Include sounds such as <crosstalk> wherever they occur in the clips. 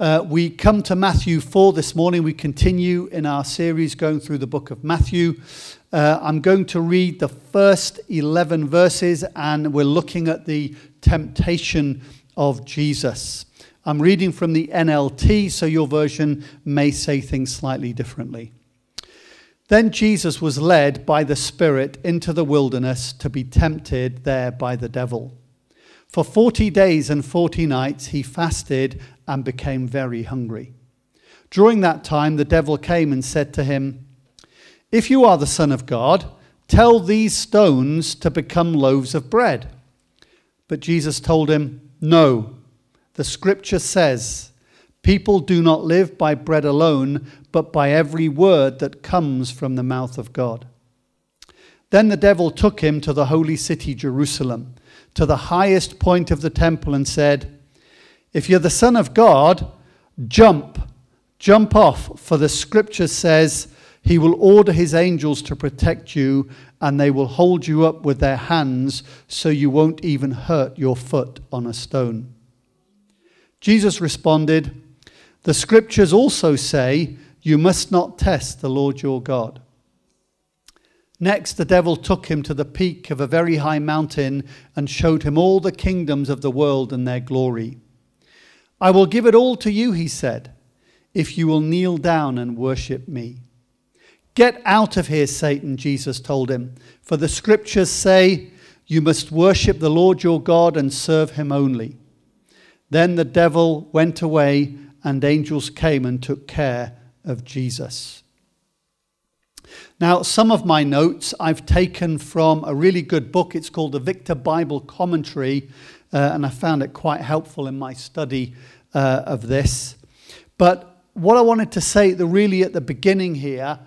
Uh, we come to Matthew 4 this morning. We continue in our series going through the book of Matthew. Uh, I'm going to read the first 11 verses, and we're looking at the temptation of Jesus. I'm reading from the NLT, so your version may say things slightly differently. Then Jesus was led by the Spirit into the wilderness to be tempted there by the devil. For 40 days and 40 nights he fasted and became very hungry. During that time, the devil came and said to him, If you are the Son of God, tell these stones to become loaves of bread. But Jesus told him, No, the scripture says, People do not live by bread alone, but by every word that comes from the mouth of God. Then the devil took him to the holy city, Jerusalem to the highest point of the temple and said, If you're the Son of God, jump, jump off, for the scripture says, He will order His angels to protect you, and they will hold you up with their hands so you won't even hurt your foot on a stone. Jesus responded, The scriptures also say, You must not test the Lord your God. Next, the devil took him to the peak of a very high mountain and showed him all the kingdoms of the world and their glory. I will give it all to you, he said, if you will kneel down and worship me. Get out of here, Satan, Jesus told him, for the scriptures say, You must worship the Lord your God and serve him only. Then the devil went away, and angels came and took care of Jesus. Now, some of my notes I've taken from a really good book. It's called the Victor Bible Commentary, uh, and I found it quite helpful in my study uh, of this. But what I wanted to say, the really at the beginning here,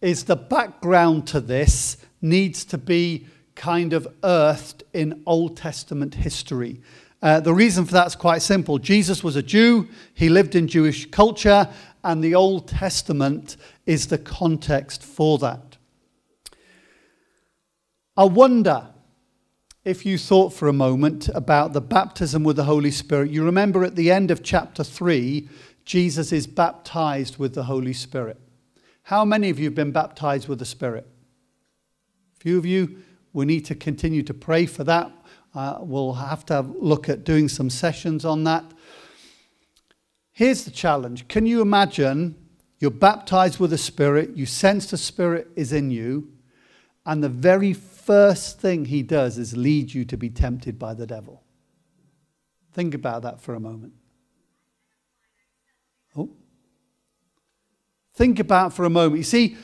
is the background to this needs to be kind of earthed in Old Testament history. Uh, the reason for that is quite simple. Jesus was a Jew, he lived in Jewish culture, and the Old Testament is the context for that. I wonder if you thought for a moment about the baptism with the Holy Spirit. You remember at the end of chapter 3, Jesus is baptized with the Holy Spirit. How many of you have been baptized with the Spirit? A few of you, we need to continue to pray for that. Uh, we'll have to look at doing some sessions on that. Here's the challenge Can you imagine you're baptized with the Spirit, you sense the Spirit is in you, and the very first thing He does is lead you to be tempted by the devil? Think about that for a moment. Oh. Think about for a moment. You see,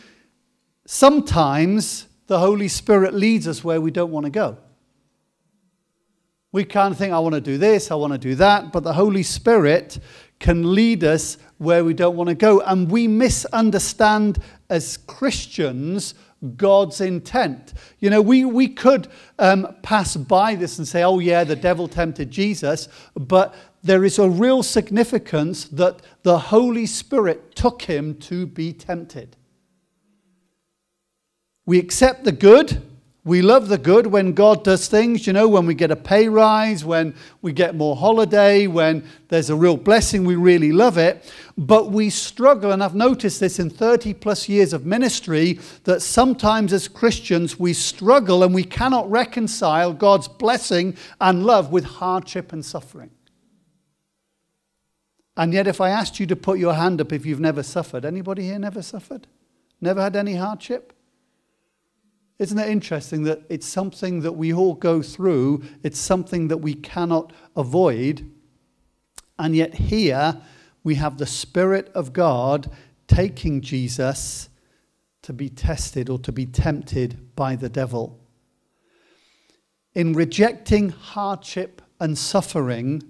sometimes the Holy Spirit leads us where we don't want to go. We can't think, I want to do this, I want to do that, but the Holy Spirit can lead us where we don't want to go. And we misunderstand as Christians God's intent. You know, we, we could um, pass by this and say, oh, yeah, the devil tempted Jesus, but there is a real significance that the Holy Spirit took him to be tempted. We accept the good we love the good when God does things, you know, when we get a pay rise, when we get more holiday, when there's a real blessing, we really love it. But we struggle, and I've noticed this in 30 plus years of ministry, that sometimes as Christians we struggle and we cannot reconcile God's blessing and love with hardship and suffering. And yet, if I asked you to put your hand up if you've never suffered, anybody here never suffered? Never had any hardship? Isn't it interesting that it's something that we all go through? It's something that we cannot avoid. And yet, here we have the Spirit of God taking Jesus to be tested or to be tempted by the devil. In rejecting hardship and suffering,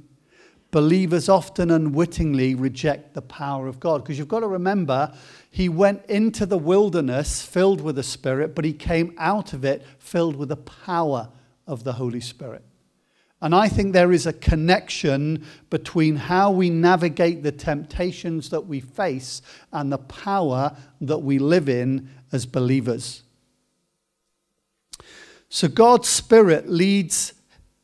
believers often unwittingly reject the power of God. Because you've got to remember, he went into the wilderness filled with the Spirit, but he came out of it filled with the power of the Holy Spirit. And I think there is a connection between how we navigate the temptations that we face and the power that we live in as believers. So God's Spirit leads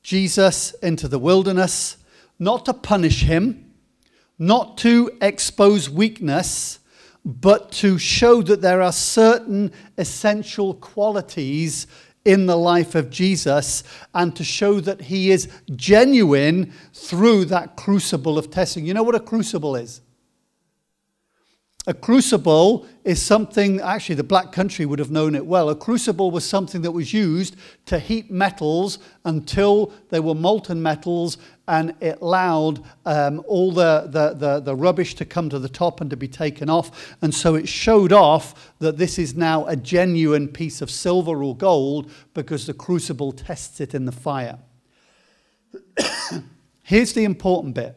Jesus into the wilderness not to punish him, not to expose weakness, but to show that there are certain essential qualities in the life of Jesus and to show that he is genuine through that crucible of testing. You know what a crucible is? A crucible is something, actually, the black country would have known it well. A crucible was something that was used to heat metals until they were molten metals and it allowed um, all the, the, the, the rubbish to come to the top and to be taken off. And so it showed off that this is now a genuine piece of silver or gold because the crucible tests it in the fire. <coughs> Here's the important bit.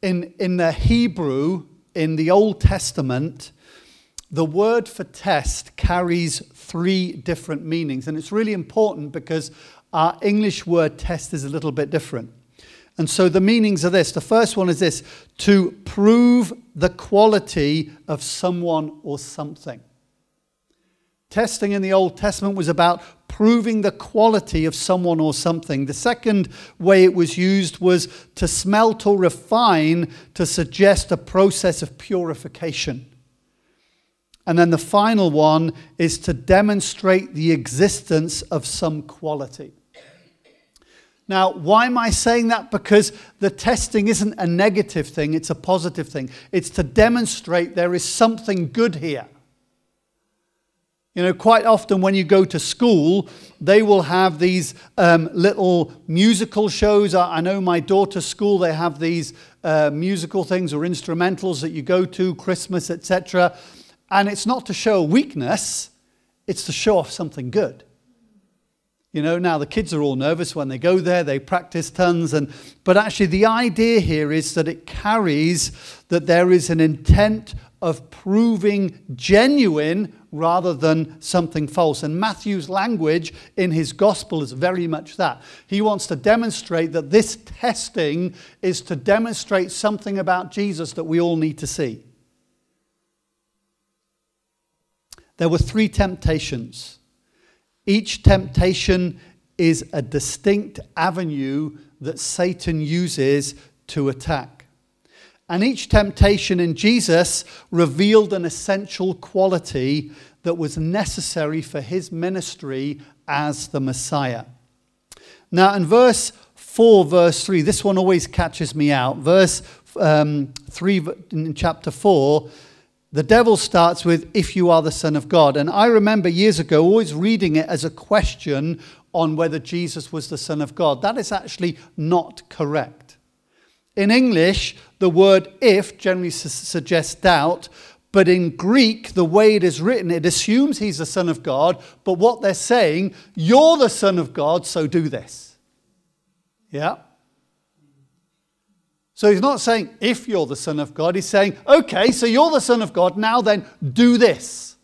In, in the Hebrew, in the Old Testament, the word for test carries three different meanings. And it's really important because our English word test is a little bit different. And so the meanings are this. The first one is this to prove the quality of someone or something. Testing in the Old Testament was about proving the quality of someone or something. The second way it was used was to smelt or refine to suggest a process of purification. And then the final one is to demonstrate the existence of some quality. Now, why am I saying that? Because the testing isn't a negative thing, it's a positive thing. It's to demonstrate there is something good here. You know, quite often when you go to school, they will have these um, little musical shows. I know my daughter's school, they have these uh, musical things or instrumentals that you go to, Christmas, etc. And it's not to show weakness, it's to show off something good. You know, now the kids are all nervous when they go there, they practice tons. And, but actually, the idea here is that it carries that there is an intent of proving genuine rather than something false. And Matthew's language in his gospel is very much that. He wants to demonstrate that this testing is to demonstrate something about Jesus that we all need to see. There were three temptations. Each temptation is a distinct avenue that Satan uses to attack. And each temptation in Jesus revealed an essential quality that was necessary for his ministry as the Messiah. Now, in verse 4, verse 3, this one always catches me out. Verse um, 3 in chapter 4, the devil starts with, If you are the Son of God. And I remember years ago always reading it as a question on whether Jesus was the Son of God. That is actually not correct. In English, the word if generally su- suggests doubt, but in Greek, the way it is written, it assumes he's the Son of God, but what they're saying, you're the Son of God, so do this. Yeah? So he's not saying if you're the Son of God, he's saying, okay, so you're the Son of God, now then do this.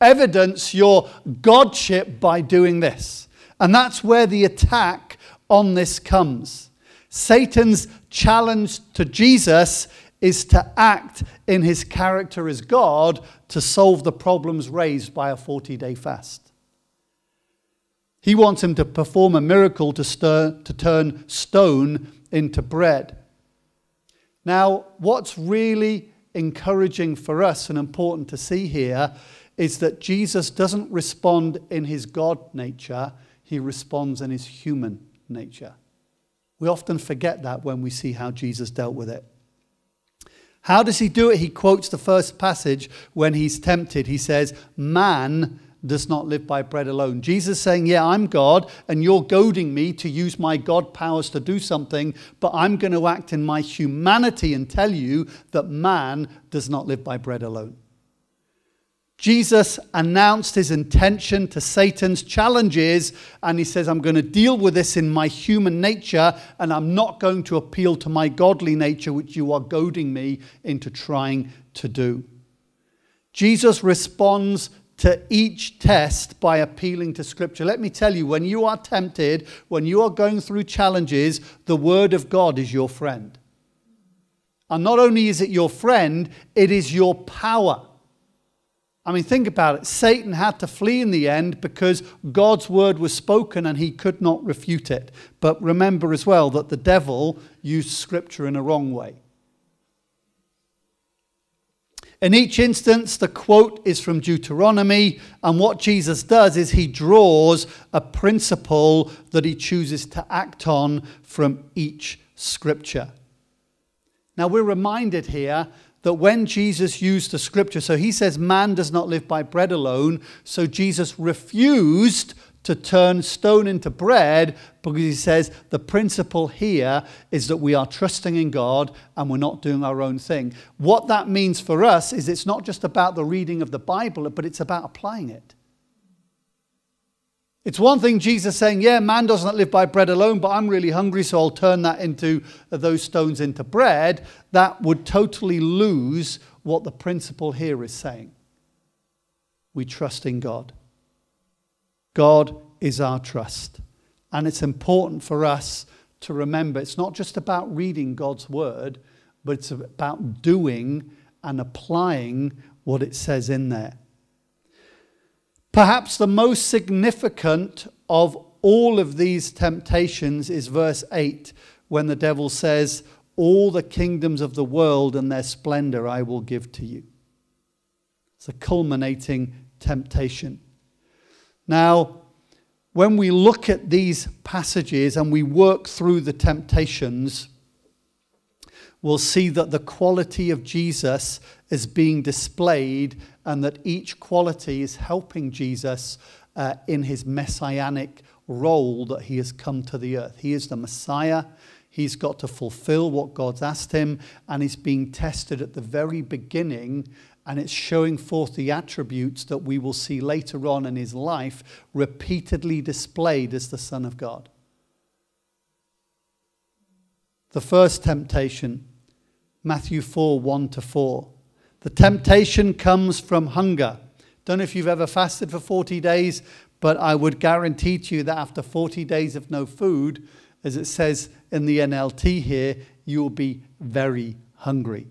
Evidence your Godship by doing this. And that's where the attack on this comes. Satan's challenge to Jesus is to act in his character as God to solve the problems raised by a 40 day fast. He wants him to perform a miracle to, stir, to turn stone into bread. Now, what's really encouraging for us and important to see here is that Jesus doesn't respond in his God nature, he responds in his human nature. We often forget that when we see how Jesus dealt with it. How does he do it? He quotes the first passage when he's tempted. He says, Man does not live by bread alone. Jesus saying, Yeah, I'm God, and you're goading me to use my God powers to do something, but I'm going to act in my humanity and tell you that man does not live by bread alone. Jesus announced his intention to Satan's challenges, and he says, I'm going to deal with this in my human nature, and I'm not going to appeal to my godly nature, which you are goading me into trying to do. Jesus responds to each test by appealing to Scripture. Let me tell you, when you are tempted, when you are going through challenges, the Word of God is your friend. And not only is it your friend, it is your power. I mean, think about it. Satan had to flee in the end because God's word was spoken and he could not refute it. But remember as well that the devil used scripture in a wrong way. In each instance, the quote is from Deuteronomy, and what Jesus does is he draws a principle that he chooses to act on from each scripture. Now, we're reminded here that when Jesus used the scripture, so he says, Man does not live by bread alone, so Jesus refused to turn stone into bread because he says the principle here is that we are trusting in God and we're not doing our own thing. What that means for us is it's not just about the reading of the Bible, but it's about applying it. It's one thing Jesus saying, Yeah, man does not live by bread alone, but I'm really hungry, so I'll turn that into uh, those stones into bread. That would totally lose what the principle here is saying. We trust in God. God is our trust. And it's important for us to remember it's not just about reading God's word, but it's about doing and applying what it says in there. Perhaps the most significant of all of these temptations is verse 8, when the devil says, All the kingdoms of the world and their splendor I will give to you. It's a culminating temptation. Now, when we look at these passages and we work through the temptations, we'll see that the quality of Jesus is being displayed and that each quality is helping Jesus uh, in his messianic role that he has come to the earth. He is the Messiah. He's got to fulfill what God's asked him, and he's being tested at the very beginning and it's showing forth the attributes that we will see later on in his life repeatedly displayed as the Son of God. The first temptation, Matthew 4 1 to 4. The temptation comes from hunger. Don't know if you've ever fasted for 40 days, but I would guarantee to you that after 40 days of no food, as it says in the NLT here, you will be very hungry.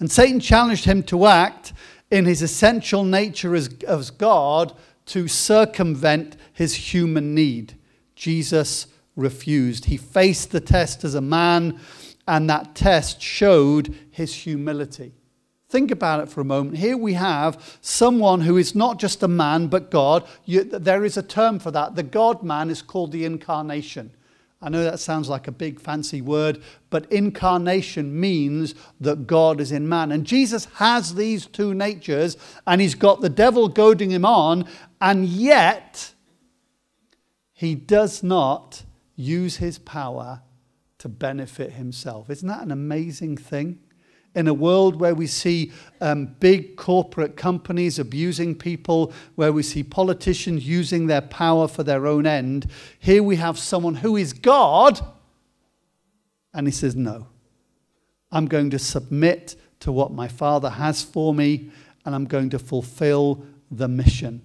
And Satan challenged him to act in his essential nature as, as God to circumvent his human need. Jesus refused. He faced the test as a man, and that test showed his humility. Think about it for a moment. Here we have someone who is not just a man, but God. You, there is a term for that. The God man is called the incarnation. I know that sounds like a big fancy word, but incarnation means that God is in man. And Jesus has these two natures, and he's got the devil goading him on, and yet he does not use his power to benefit himself. Isn't that an amazing thing? in a world where we see um, big corporate companies abusing people, where we see politicians using their power for their own end, here we have someone who is God, and he says, No, I'm going to submit to what my Father has for me, and I'm going to fulfill the mission.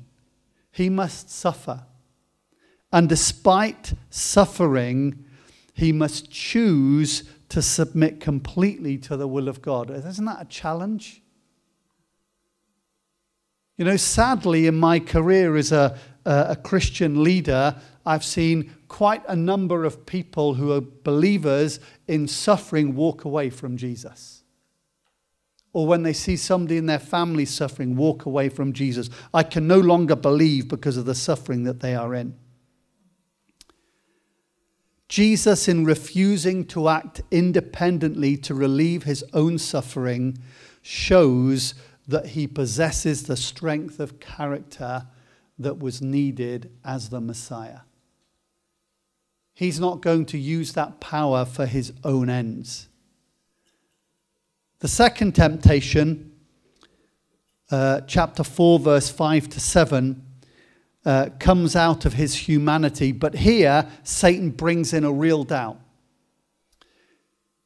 He must suffer. And despite suffering, he must choose to submit completely to the will of God. Isn't that a challenge? You know, sadly, in my career as a, a Christian leader, I've seen quite a number of people who are believers in suffering walk away from Jesus. Or when they see somebody in their family suffering, walk away from Jesus. I can no longer believe because of the suffering that they are in. Jesus, in refusing to act independently to relieve his own suffering, shows that he possesses the strength of character that was needed as the Messiah. He's not going to use that power for his own ends. The second temptation, uh, chapter 4, verse 5 to 7, uh, comes out of his humanity. But here, Satan brings in a real doubt.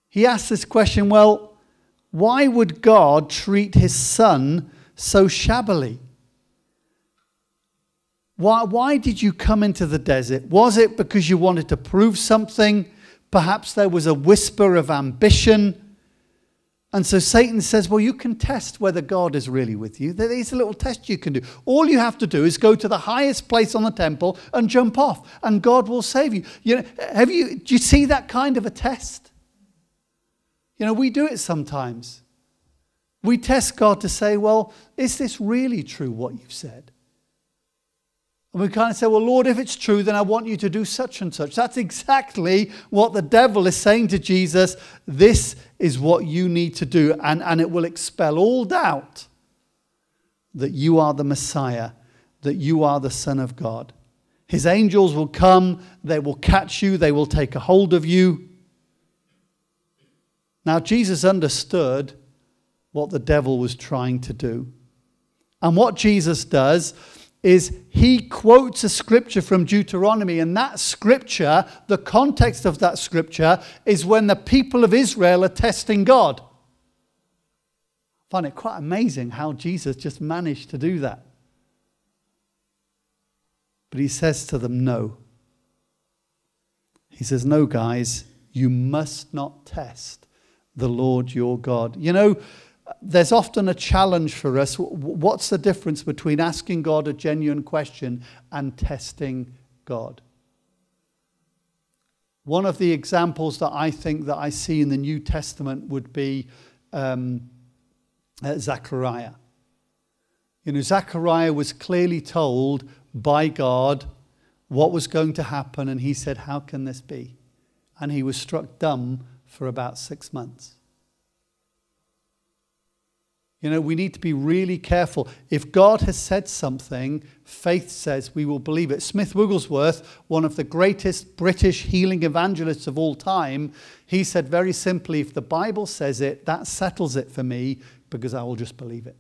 He asks this question well, why would God treat his son so shabbily? Why, why did you come into the desert? Was it because you wanted to prove something? Perhaps there was a whisper of ambition. And so Satan says, Well, you can test whether God is really with you. There's a little test you can do. All you have to do is go to the highest place on the temple and jump off, and God will save you. You know, have you do you see that kind of a test? You know, we do it sometimes. We test God to say, Well, is this really true what you've said? And we kind of say, Well, Lord, if it's true, then I want you to do such and such. That's exactly what the devil is saying to Jesus. This is what you need to do. And, and it will expel all doubt that you are the Messiah, that you are the Son of God. His angels will come, they will catch you, they will take a hold of you. Now, Jesus understood what the devil was trying to do. And what Jesus does is he quotes a scripture from Deuteronomy, and that scripture, the context of that scripture, is when the people of Israel are testing God. I find it quite amazing how Jesus just managed to do that. But he says to them, No. He says, No, guys, you must not test the Lord your God. You know, there's often a challenge for us. What's the difference between asking God a genuine question and testing God? One of the examples that I think that I see in the New Testament would be um, uh, Zechariah. You know, Zechariah was clearly told by God what was going to happen, and he said, How can this be? And he was struck dumb for about six months. You know, we need to be really careful. If God has said something, faith says we will believe it. Smith Wigglesworth, one of the greatest British healing evangelists of all time, he said very simply if the Bible says it, that settles it for me because I will just believe it.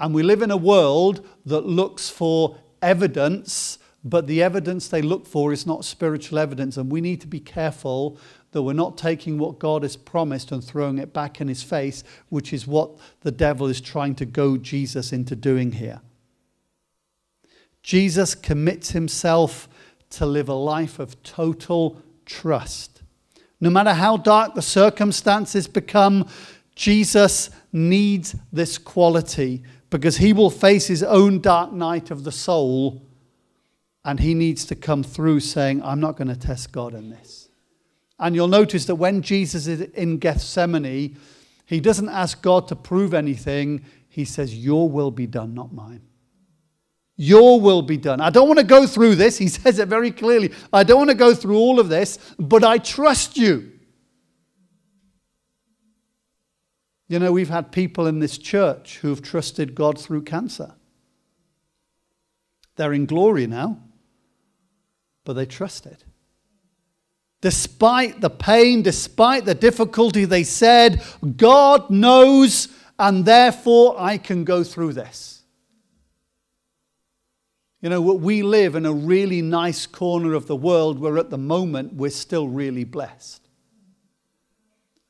And we live in a world that looks for evidence, but the evidence they look for is not spiritual evidence. And we need to be careful that we're not taking what God has promised and throwing it back in his face, which is what the devil is trying to goad Jesus into doing here. Jesus commits himself to live a life of total trust. No matter how dark the circumstances become, Jesus needs this quality because he will face his own dark night of the soul and he needs to come through saying, I'm not going to test God in this. And you'll notice that when Jesus is in Gethsemane, he doesn't ask God to prove anything. He says, Your will be done, not mine. Your will be done. I don't want to go through this. He <laughs> says it very clearly. I don't want to go through all of this, but I trust you. You know, we've had people in this church who have trusted God through cancer. They're in glory now, but they trusted. Despite the pain, despite the difficulty, they said, God knows, and therefore I can go through this. You know, we live in a really nice corner of the world where at the moment we're still really blessed.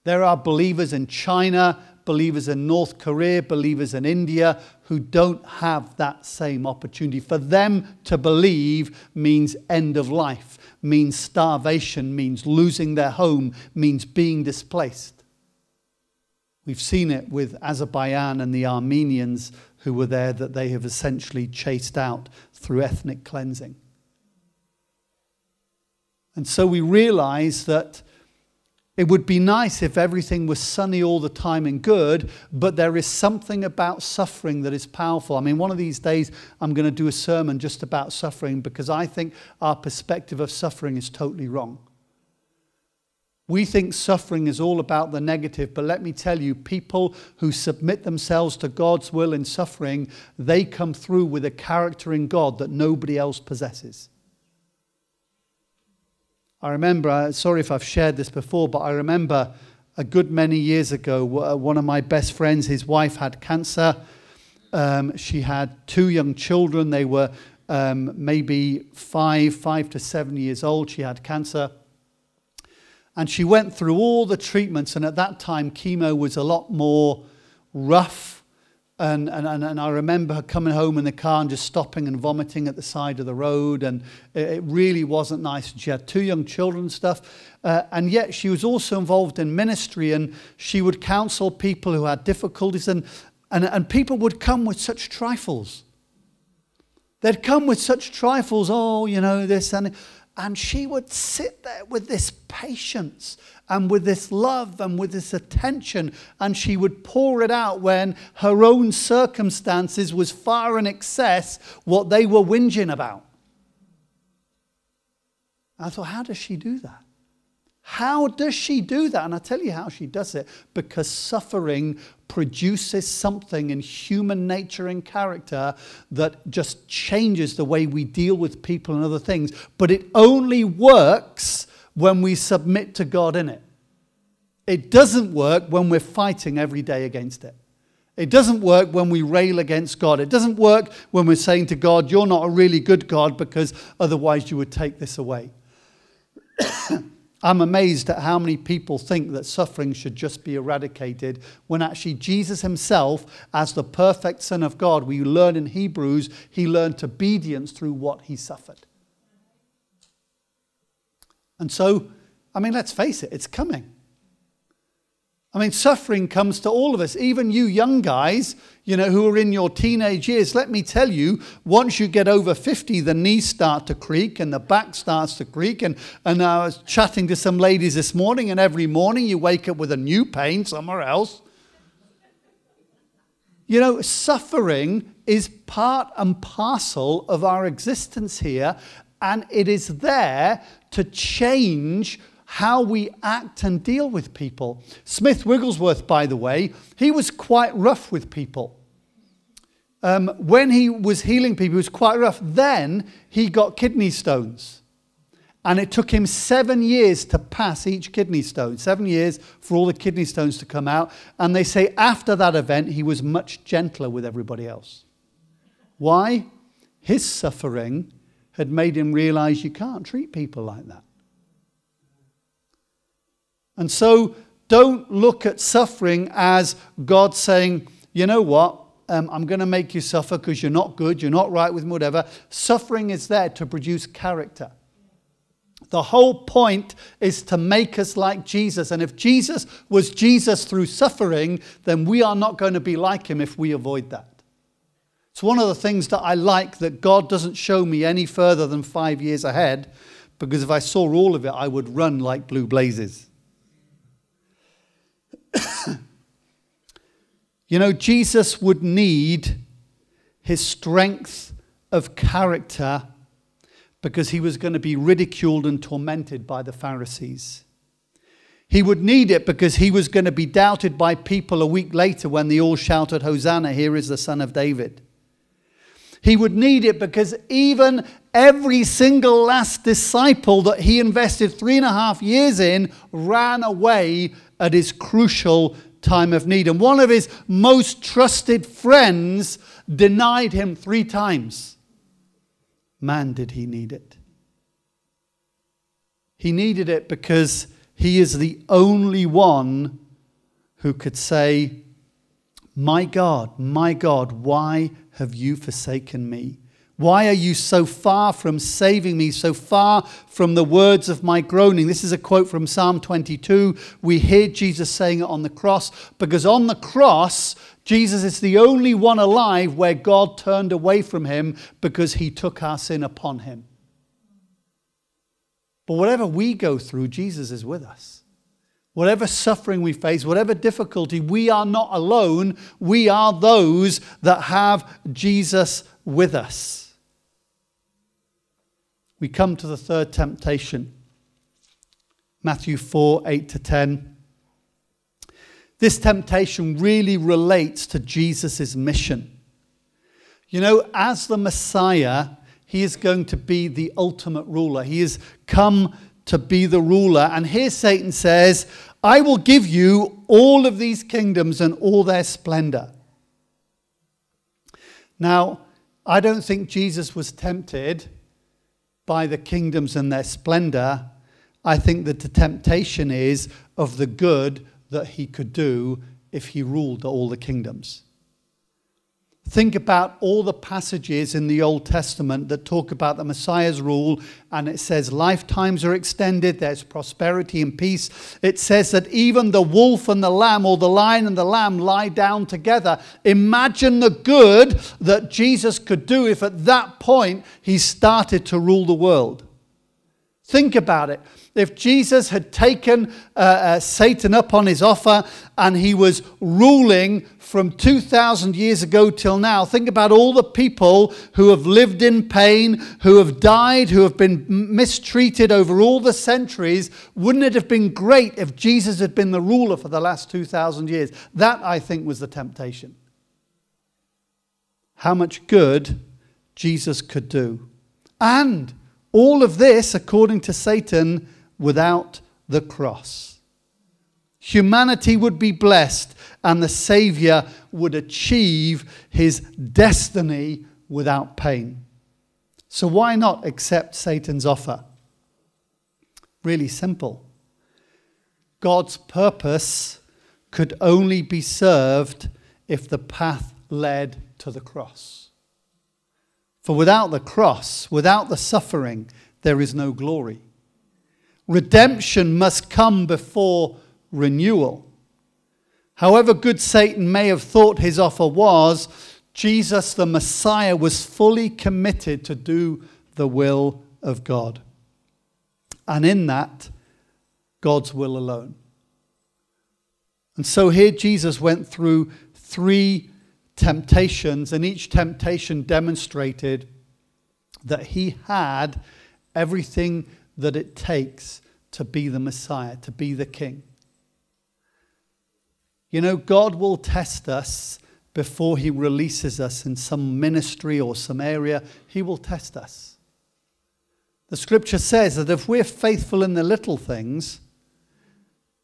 There are believers in China, believers in North Korea, believers in India who don't have that same opportunity. For them to believe means end of life means starvation, means losing their home, means being displaced. We've seen it with Azerbaijan and the Armenians who were there that they have essentially chased out through ethnic cleansing. And so we realize that it would be nice if everything was sunny all the time and good, but there is something about suffering that is powerful. I mean, one of these days I'm going to do a sermon just about suffering because I think our perspective of suffering is totally wrong. We think suffering is all about the negative, but let me tell you, people who submit themselves to God's will in suffering, they come through with a character in God that nobody else possesses. I remember, uh, sorry if I've shared this before, but I remember a good many years ago, uh, one of my best friends, his wife had cancer. Um, she had two young children. They were um, maybe five, five to seven years old. She had cancer. And she went through all the treatments, and at that time, chemo was a lot more rough And, and, and, I remember her coming home in the car and just stopping and vomiting at the side of the road. And it, it really wasn't nice. And she had two young children and stuff. Uh, and yet she was also involved in ministry and she would counsel people who had difficulties. And, and, and people would come with such trifles. They'd come with such trifles. Oh, you know, this and and she would sit there with this patience and with this love and with this attention, and she would pour it out when her own circumstances was far in excess what they were whinging about. I thought, how does she do that? How does she do that? And I tell you how she does it because suffering produces something in human nature and character that just changes the way we deal with people and other things. But it only works when we submit to God in it. It doesn't work when we're fighting every day against it. It doesn't work when we rail against God. It doesn't work when we're saying to God, You're not a really good God because otherwise you would take this away. <coughs> I'm amazed at how many people think that suffering should just be eradicated when actually Jesus himself, as the perfect Son of God, we learn in Hebrews, he learned obedience through what he suffered. And so, I mean, let's face it, it's coming. I mean, suffering comes to all of us, even you young guys, you know, who are in your teenage years. Let me tell you, once you get over 50, the knees start to creak and the back starts to creak. And, and I was chatting to some ladies this morning, and every morning you wake up with a new pain somewhere else. You know, suffering is part and parcel of our existence here, and it is there to change how we act and deal with people. Smith Wigglesworth, by the way, he was quite rough with people. Um, when he was healing people, he was quite rough. Then he got kidney stones. And it took him seven years to pass each kidney stone, seven years for all the kidney stones to come out. And they say after that event, he was much gentler with everybody else. Why? His suffering had made him realize you can't treat people like that. And so don't look at suffering as God saying, you know what, um, I'm going to make you suffer because you're not good, you're not right with me, whatever. Suffering is there to produce character. The whole point is to make us like Jesus. And if Jesus was Jesus through suffering, then we are not going to be like him if we avoid that. It's one of the things that I like that God doesn't show me any further than five years ahead, because if I saw all of it, I would run like blue blazes. <coughs> you know, Jesus would need his strength of character because he was going to be ridiculed and tormented by the Pharisees. He would need it because he was going to be doubted by people a week later when they all shouted, Hosanna, here is the Son of David. He would need it because even every single last disciple that he invested three and a half years in ran away at his crucial time of need. And one of his most trusted friends denied him three times. Man, did he need it? He needed it because he is the only one who could say, My God, my God, why have you forsaken me? Why are you so far from saving me, so far from the words of my groaning? This is a quote from Psalm 22. We hear Jesus saying it on the cross because on the cross, Jesus is the only one alive where God turned away from him because he took our sin upon him. But whatever we go through, Jesus is with us. Whatever suffering we face, whatever difficulty, we are not alone. We are those that have Jesus with us we come to the third temptation Matthew 4 8 to 10. This temptation really relates to Jesus' mission. You know, as the Messiah, he is going to be the ultimate ruler. He has come to be the ruler. And here Satan says, I will give you all of these kingdoms and all their splendor. Now, I don't think Jesus was tempted by the kingdoms and their splendor, I think that the temptation is of the good that he could do if he ruled all the kingdoms. Think about all the passages in the Old Testament that talk about the Messiah's rule, and it says lifetimes are extended, there's prosperity and peace. It says that even the wolf and the lamb, or the lion and the lamb, lie down together. Imagine the good that Jesus could do if at that point he started to rule the world. Think about it. If Jesus had taken uh, uh, Satan up on his offer and he was ruling from 2,000 years ago till now, think about all the people who have lived in pain, who have died, who have been mistreated over all the centuries. Wouldn't it have been great if Jesus had been the ruler for the last 2,000 years? That, I think, was the temptation. How much good Jesus could do. And all of this, according to Satan, without the cross. Humanity would be blessed, and the Savior would achieve his destiny without pain. So, why not accept Satan's offer? Really simple. God's purpose could only be served if the path led to the cross. For without the cross, without the suffering, there is no glory. Redemption must come before renewal. However good Satan may have thought his offer was, Jesus the Messiah was fully committed to do the will of God. And in that, God's will alone. And so here Jesus went through three temptations, and each temptation demonstrated that he had everything that it takes to be the Messiah, to be the King. You know, God will test us before He releases us in some ministry or some area. He will test us. The scripture says that if we're faithful in the little things,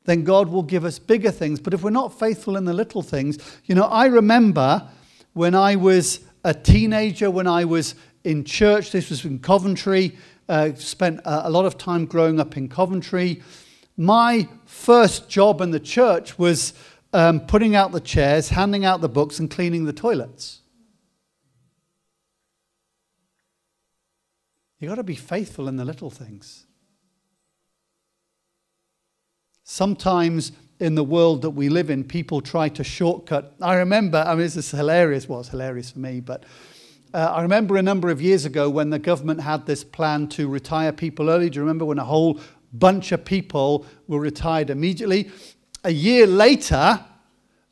then God will give us bigger things. But if we're not faithful in the little things, you know, I remember when I was a teenager, when I was in church, this was in Coventry, uh, spent a lot of time growing up in Coventry. My first job in the church was um, putting out the chairs, handing out the books, and cleaning the toilets. You've got to be faithful in the little things. Sometimes in the world that we live in, people try to shortcut. I remember, I mean, this is hilarious. Well, it's hilarious for me, but uh, I remember a number of years ago when the government had this plan to retire people early. Do you remember when a whole bunch of people were retired immediately? A year later,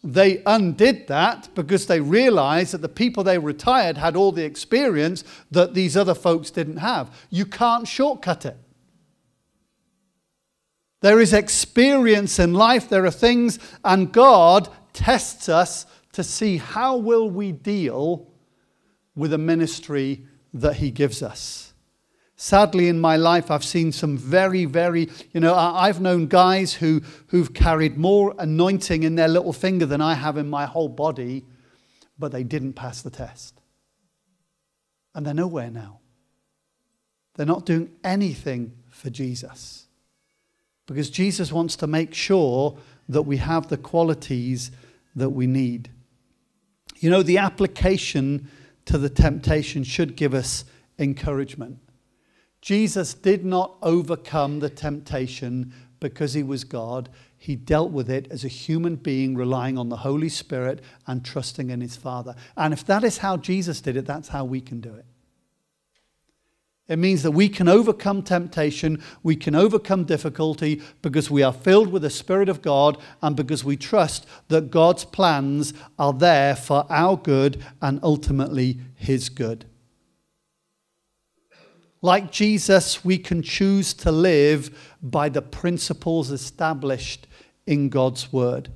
they undid that because they realized that the people they retired had all the experience that these other folks didn't have. You can't shortcut it. There is experience in life, there are things, and God tests us to see how will we deal with a ministry that He gives us. Sadly, in my life, I've seen some very, very, you know, I've known guys who, who've carried more anointing in their little finger than I have in my whole body, but they didn't pass the test. And they're nowhere now. They're not doing anything for Jesus. Because Jesus wants to make sure that we have the qualities that we need. You know, the application to the temptation should give us encouragement. Jesus did not overcome the temptation because he was God. He dealt with it as a human being, relying on the Holy Spirit and trusting in his Father. And if that is how Jesus did it, that's how we can do it. It means that we can overcome temptation, we can overcome difficulty because we are filled with the Spirit of God and because we trust that God's plans are there for our good and ultimately His good. Like Jesus, we can choose to live by the principles established in God's Word.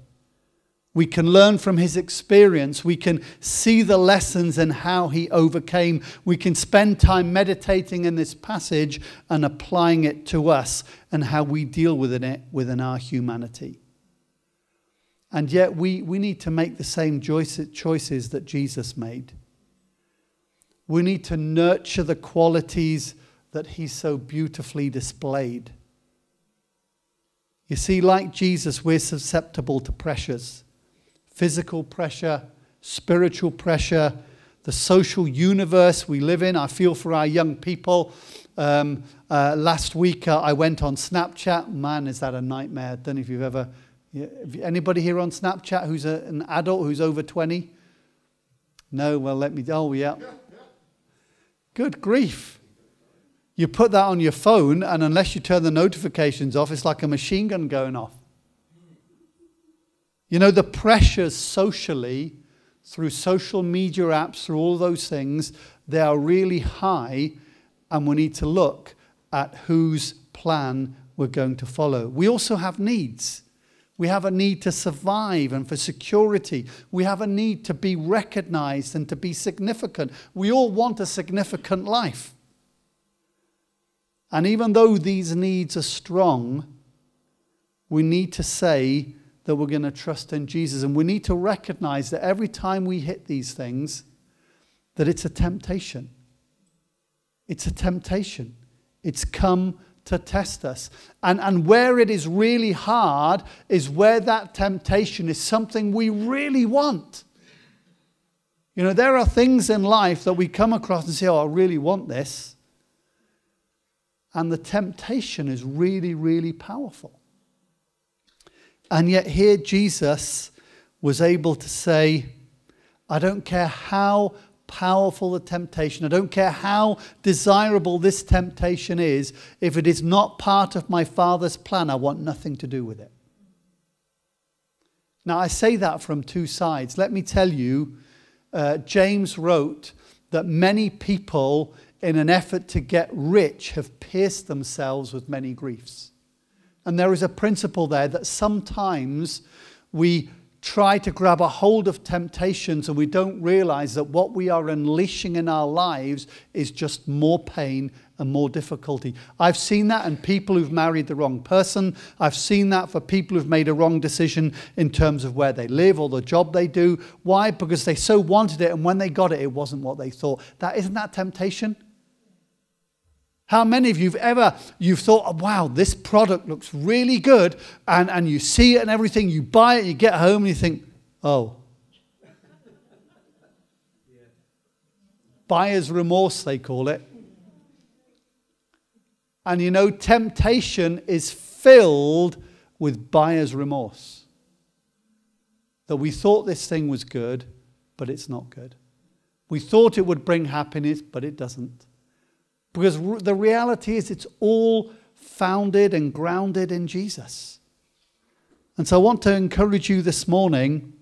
We can learn from his experience. We can see the lessons and how he overcame. We can spend time meditating in this passage and applying it to us and how we deal with it within our humanity. And yet, we, we need to make the same choices that Jesus made. We need to nurture the qualities that he so beautifully displayed. You see, like Jesus, we're susceptible to pressures physical pressure, spiritual pressure, the social universe we live in. I feel for our young people. Um, uh, last week uh, I went on Snapchat. Man, is that a nightmare? I don't know if you've ever. Anybody here on Snapchat who's a, an adult who's over 20? No, well, let me. Oh, yeah. Good grief. You put that on your phone, and unless you turn the notifications off, it's like a machine gun going off. You know, the pressures socially through social media apps, through all those things, they are really high, and we need to look at whose plan we're going to follow. We also have needs. We have a need to survive and for security. We have a need to be recognized and to be significant. We all want a significant life. And even though these needs are strong, we need to say that we're going to trust in Jesus. And we need to recognize that every time we hit these things, that it's a temptation. It's a temptation. It's come to test us. And, and where it is really hard is where that temptation is something we really want. You know, there are things in life that we come across and say, oh, I really want this. And the temptation is really, really powerful. And yet, here Jesus was able to say, I don't care how powerful the temptation. I don't care how desirable this temptation is. If it is not part of my Father's plan, I want nothing to do with it. Now, I say that from two sides. Let me tell you, uh, James wrote that many people, in an effort to get rich, have pierced themselves with many griefs. And there is a principle there that sometimes we try to grab a hold of temptations and we don't realize that what we are unleashing in our lives is just more pain and more difficulty. I've seen that in people who've married the wrong person. I've seen that for people who've made a wrong decision in terms of where they live or the job they do. Why? Because they so wanted it and when they got it, it wasn't what they thought. That isn't that temptation? How many of you have ever you've thought, oh, wow, this product looks really good, and, and you see it and everything, you buy it, you get home and you think, oh. Buyer's remorse, they call it. And you know, temptation is filled with buyer's remorse. That we thought this thing was good, but it's not good. We thought it would bring happiness, but it doesn't. Because the reality is, it's all founded and grounded in Jesus. And so I want to encourage you this morning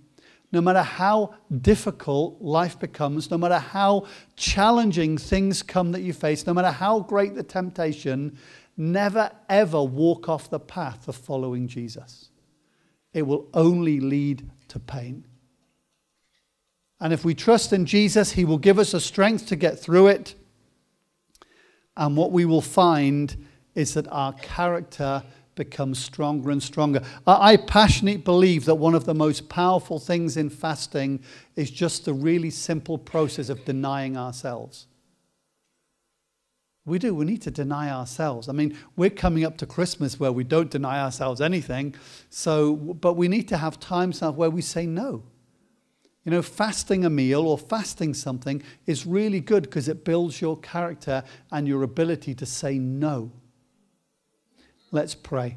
no matter how difficult life becomes, no matter how challenging things come that you face, no matter how great the temptation, never ever walk off the path of following Jesus. It will only lead to pain. And if we trust in Jesus, He will give us the strength to get through it. And what we will find is that our character becomes stronger and stronger. I passionately believe that one of the most powerful things in fasting is just the really simple process of denying ourselves. We do. We need to deny ourselves. I mean, we're coming up to Christmas where we don't deny ourselves anything. So, but we need to have times where we say no. You know, fasting a meal or fasting something is really good because it builds your character and your ability to say no. Let's pray.